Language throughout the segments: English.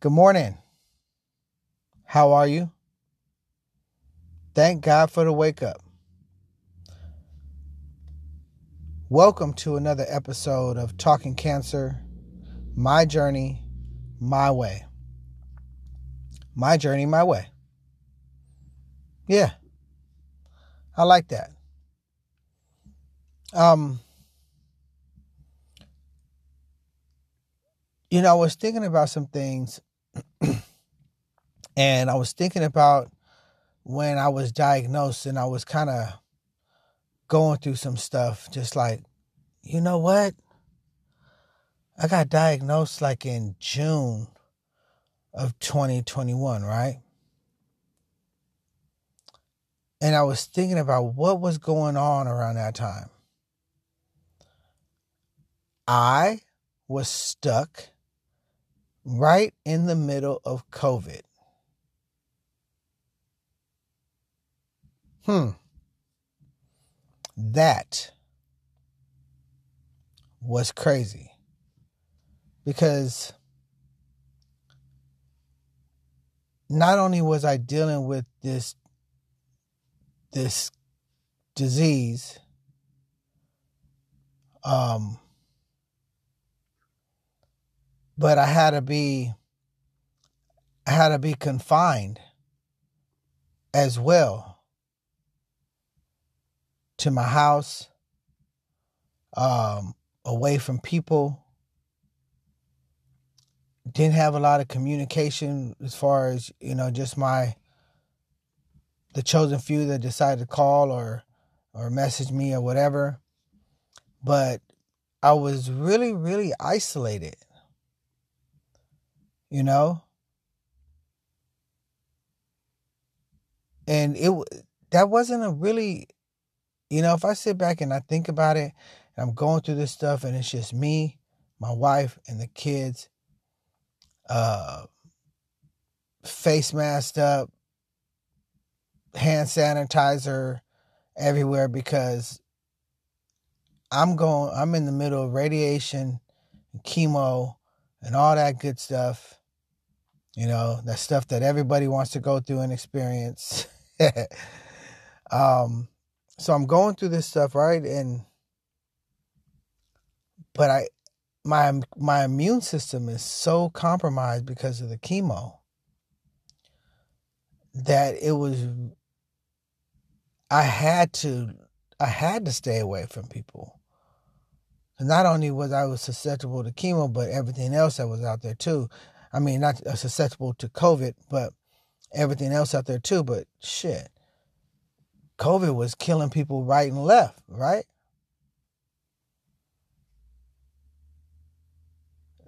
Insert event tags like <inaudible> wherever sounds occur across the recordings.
Good morning. How are you? Thank God for the wake up. Welcome to another episode of Talking Cancer My Journey, My Way. My Journey, My Way. Yeah, I like that. Um, you know, I was thinking about some things and I was thinking about when I was diagnosed and I was kind of going through some stuff, just like, you know what? I got diagnosed like in June of 2021, right? And I was thinking about what was going on around that time. I was stuck right in the middle of COVID. Hmm. That was crazy. Because not only was I dealing with this this disease um but I had to be I had to be confined as well to my house, um, away from people. Didn't have a lot of communication as far as, you know, just my the chosen few that decided to call or or message me or whatever. But I was really, really isolated. You know? And it that wasn't a really you know, if I sit back and I think about it, and I'm going through this stuff, and it's just me, my wife, and the kids, uh, face masked up, hand sanitizer everywhere because I'm going, I'm in the middle of radiation, and chemo, and all that good stuff. You know, that stuff that everybody wants to go through and experience. <laughs> um, so I'm going through this stuff, right? And but I my my immune system is so compromised because of the chemo that it was I had to I had to stay away from people. And not only was I was susceptible to chemo, but everything else that was out there too. I mean, not susceptible to COVID, but everything else out there too. But shit, COVID was killing people right and left, right?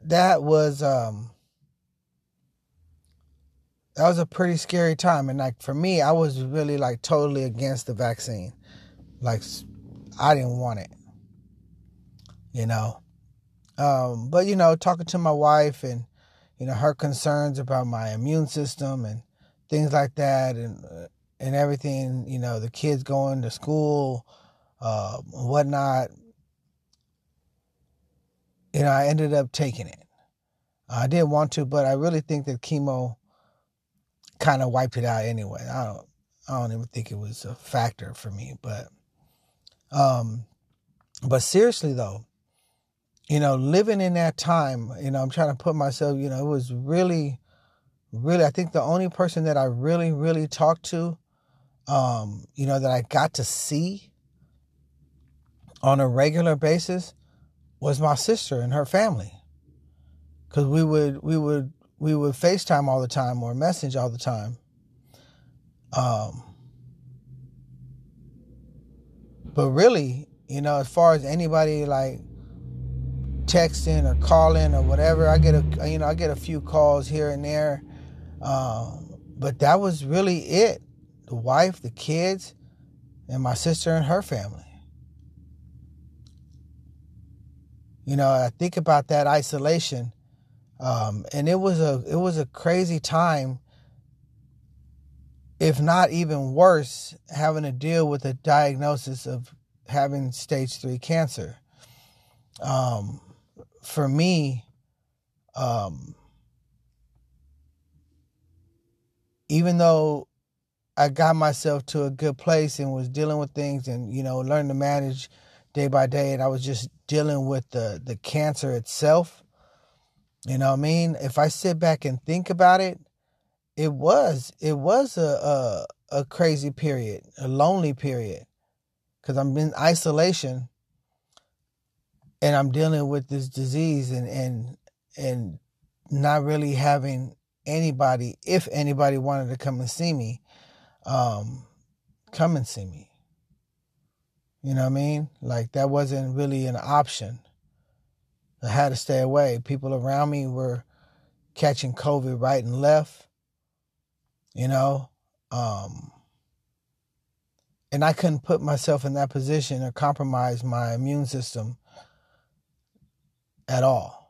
That was um that was a pretty scary time and like for me I was really like totally against the vaccine. Like I didn't want it. You know. Um but you know talking to my wife and you know her concerns about my immune system and things like that and uh, and everything, you know, the kids going to school, uh, whatnot. You know, I ended up taking it. I didn't want to, but I really think that chemo kind of wiped it out anyway. I don't, I don't even think it was a factor for me, but, um, but seriously though, you know, living in that time, you know, I'm trying to put myself, you know, it was really, really, I think the only person that I really, really talked to um, you know, that I got to see on a regular basis was my sister and her family. Cause we would we would we would FaceTime all the time or message all the time. Um but really, you know, as far as anybody like texting or calling or whatever, I get a you know, I get a few calls here and there. Um, but that was really it the wife, the kids, and my sister and her family. You know, I think about that isolation, um, and it was a it was a crazy time. If not even worse, having to deal with a diagnosis of having stage three cancer. Um, for me, um, even though I got myself to a good place and was dealing with things and, you know, learned to manage day by day and I was just dealing with the the cancer itself. You know what I mean? If I sit back and think about it, it was it was a a, a crazy period, a lonely period. Cuz I'm in isolation and I'm dealing with this disease and and and not really having anybody, if anybody wanted to come and see me, um, come and see me. You know what I mean? Like that wasn't really an option. I had to stay away. People around me were catching COVID right and left. You know, um, and I couldn't put myself in that position or compromise my immune system at all.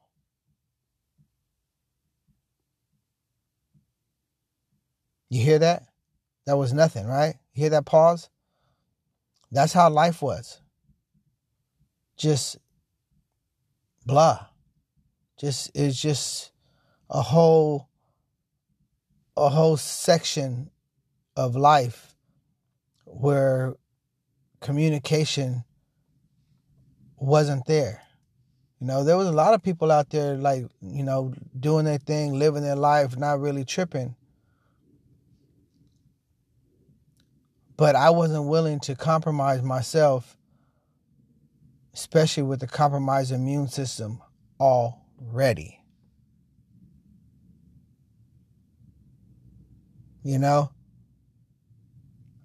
You hear that? That was nothing, right? You hear that pause? That's how life was. Just blah. Just it's just a whole a whole section of life where communication wasn't there. You know, there was a lot of people out there like, you know, doing their thing, living their life, not really tripping. But I wasn't willing to compromise myself, especially with the compromised immune system already. You know?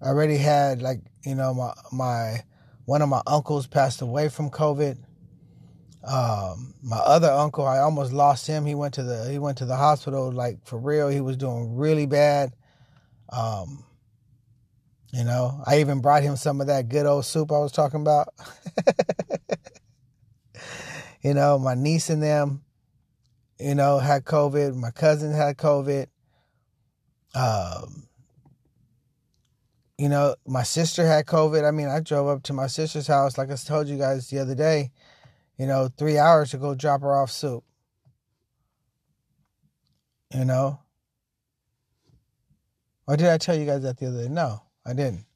I already had like, you know, my my one of my uncles passed away from COVID. Um, my other uncle, I almost lost him. He went to the he went to the hospital like for real. He was doing really bad. Um, you know, I even brought him some of that good old soup I was talking about. <laughs> you know, my niece and them, you know, had COVID. My cousin had COVID. Um, you know, my sister had COVID. I mean, I drove up to my sister's house, like I told you guys the other day, you know, three hours to go drop her off soup. You know? Or did I tell you guys that the other day? No. I didn't.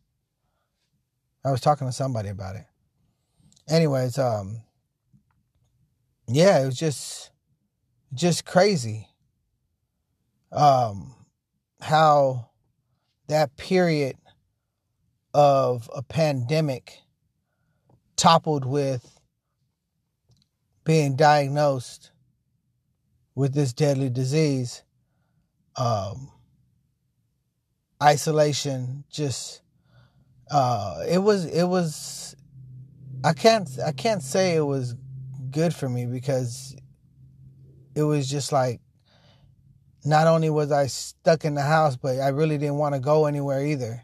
I was talking to somebody about it. Anyways, um, yeah, it was just, just crazy. Um, how that period of a pandemic toppled with being diagnosed with this deadly disease um, isolation just uh it was it was I can't I can't say it was good for me because it was just like not only was I stuck in the house, but I really didn't want to go anywhere either.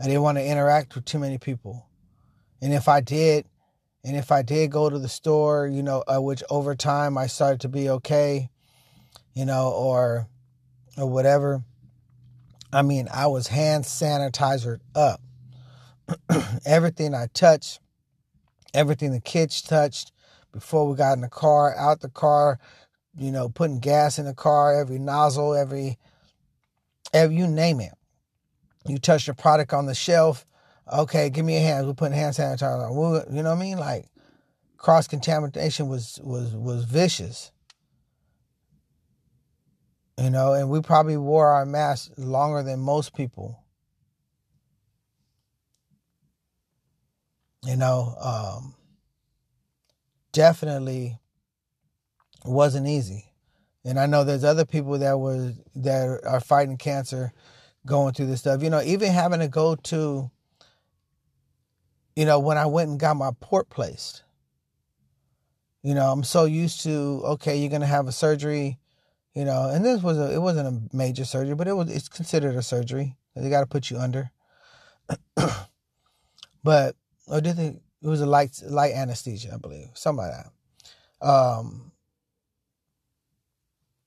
I didn't want to interact with too many people. And if I did, and if I did go to the store, you know, uh, which over time I started to be okay, you know, or or whatever, I mean, I was hand sanitizer up. <clears throat> everything I touched, everything the kids touched before we got in the car, out the car, you know, putting gas in the car, every nozzle, every, every you name it. You touch the product on the shelf. Okay, give me a hand. We're putting hand sanitizer on. You know what I mean? Like cross contamination was was was vicious you know, and we probably wore our masks longer than most people. You know, um, definitely wasn't easy. And I know there's other people that was that are fighting cancer going through this stuff. You know, even having to go to you know, when I went and got my port placed. You know, I'm so used to okay, you're to have a surgery you know, and this was a it wasn't a major surgery, but it was it's considered a surgery. They got to put you under. <clears throat> but or did they? It was a light light anesthesia, I believe, something like that. Um,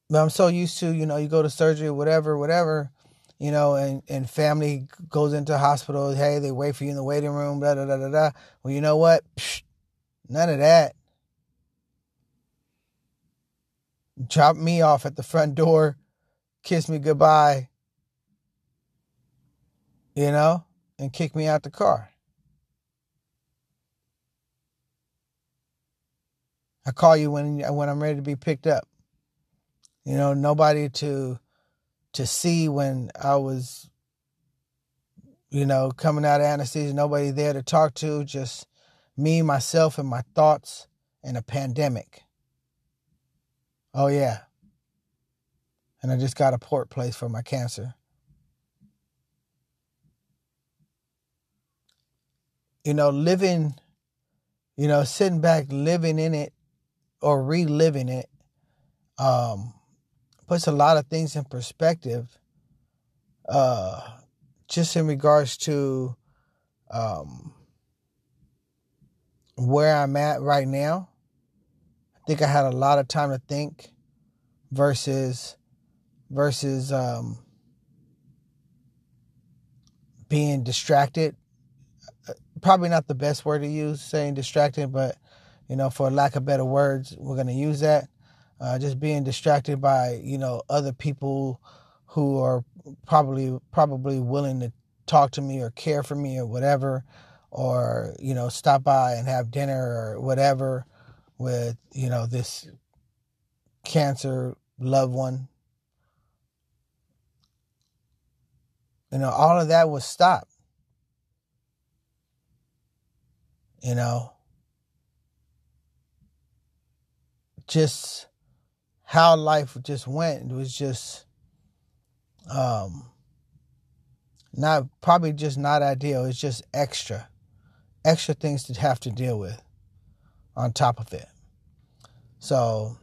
but I'm so used to you know you go to surgery, whatever, whatever, you know, and and family goes into hospital. Hey, they wait for you in the waiting room. Da da da da da. Well, you know what? Psh, none of that. Drop me off at the front door kiss me goodbye, you know, and kick me out the car. I call you when when I'm ready to be picked up. You know, nobody to to see when I was you know, coming out of anesthesia, nobody there to talk to, just me, myself, and my thoughts in a pandemic. Oh, yeah. And I just got a port place for my cancer. You know, living, you know, sitting back, living in it or reliving it, um, puts a lot of things in perspective. Uh, just in regards to um, where I'm at right now, I think I had a lot of time to think versus versus um, being distracted. Probably not the best word to use, saying distracted, but you know, for lack of better words, we're going to use that. Uh, just being distracted by you know other people who are probably probably willing to talk to me or care for me or whatever or you know stop by and have dinner or whatever with you know this cancer loved one. You know all of that was stopped you know? Just how life just went was just um, not probably just not ideal. It's just extra, extra things to have to deal with on top of it. So,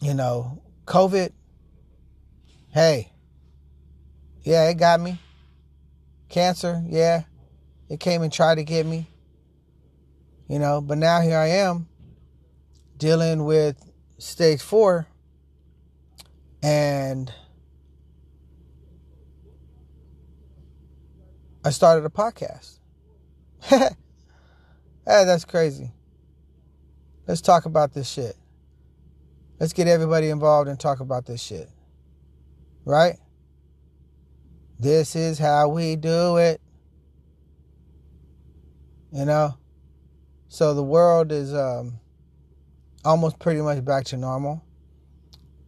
you know, COVID, hey, yeah, it got me. Cancer, yeah, it came and tried to get me. You know, but now here I am dealing with stage four and I started a podcast. <laughs> hey, that's crazy. Let's talk about this shit. Let's get everybody involved and talk about this shit. Right? This is how we do it. You know? So the world is um, almost pretty much back to normal.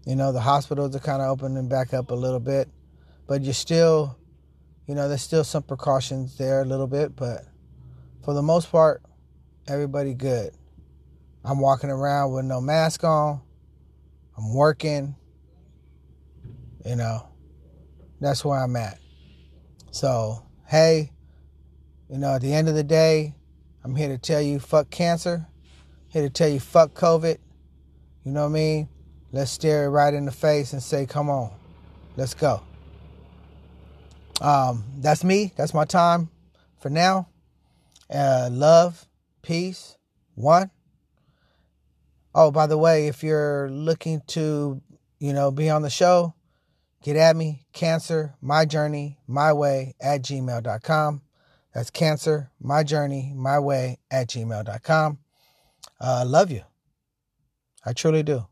You know, the hospitals are kind of opening back up a little bit, but you're still you know, there's still some precautions there a little bit, but for the most part, everybody good. I'm walking around with no mask on. I'm working. You know, that's where I'm at. So, hey, you know, at the end of the day, I'm here to tell you fuck cancer. Here to tell you fuck COVID. You know what I mean? Let's stare it right in the face and say, come on, let's go. Um, that's me. That's my time for now. Uh, love, peace, one. Oh, by the way, if you're looking to, you know, be on the show, get at me. Cancer, my journey, my way at gmail.com. That's cancer, my journey, my way at gmail.com. Uh, love you. I truly do.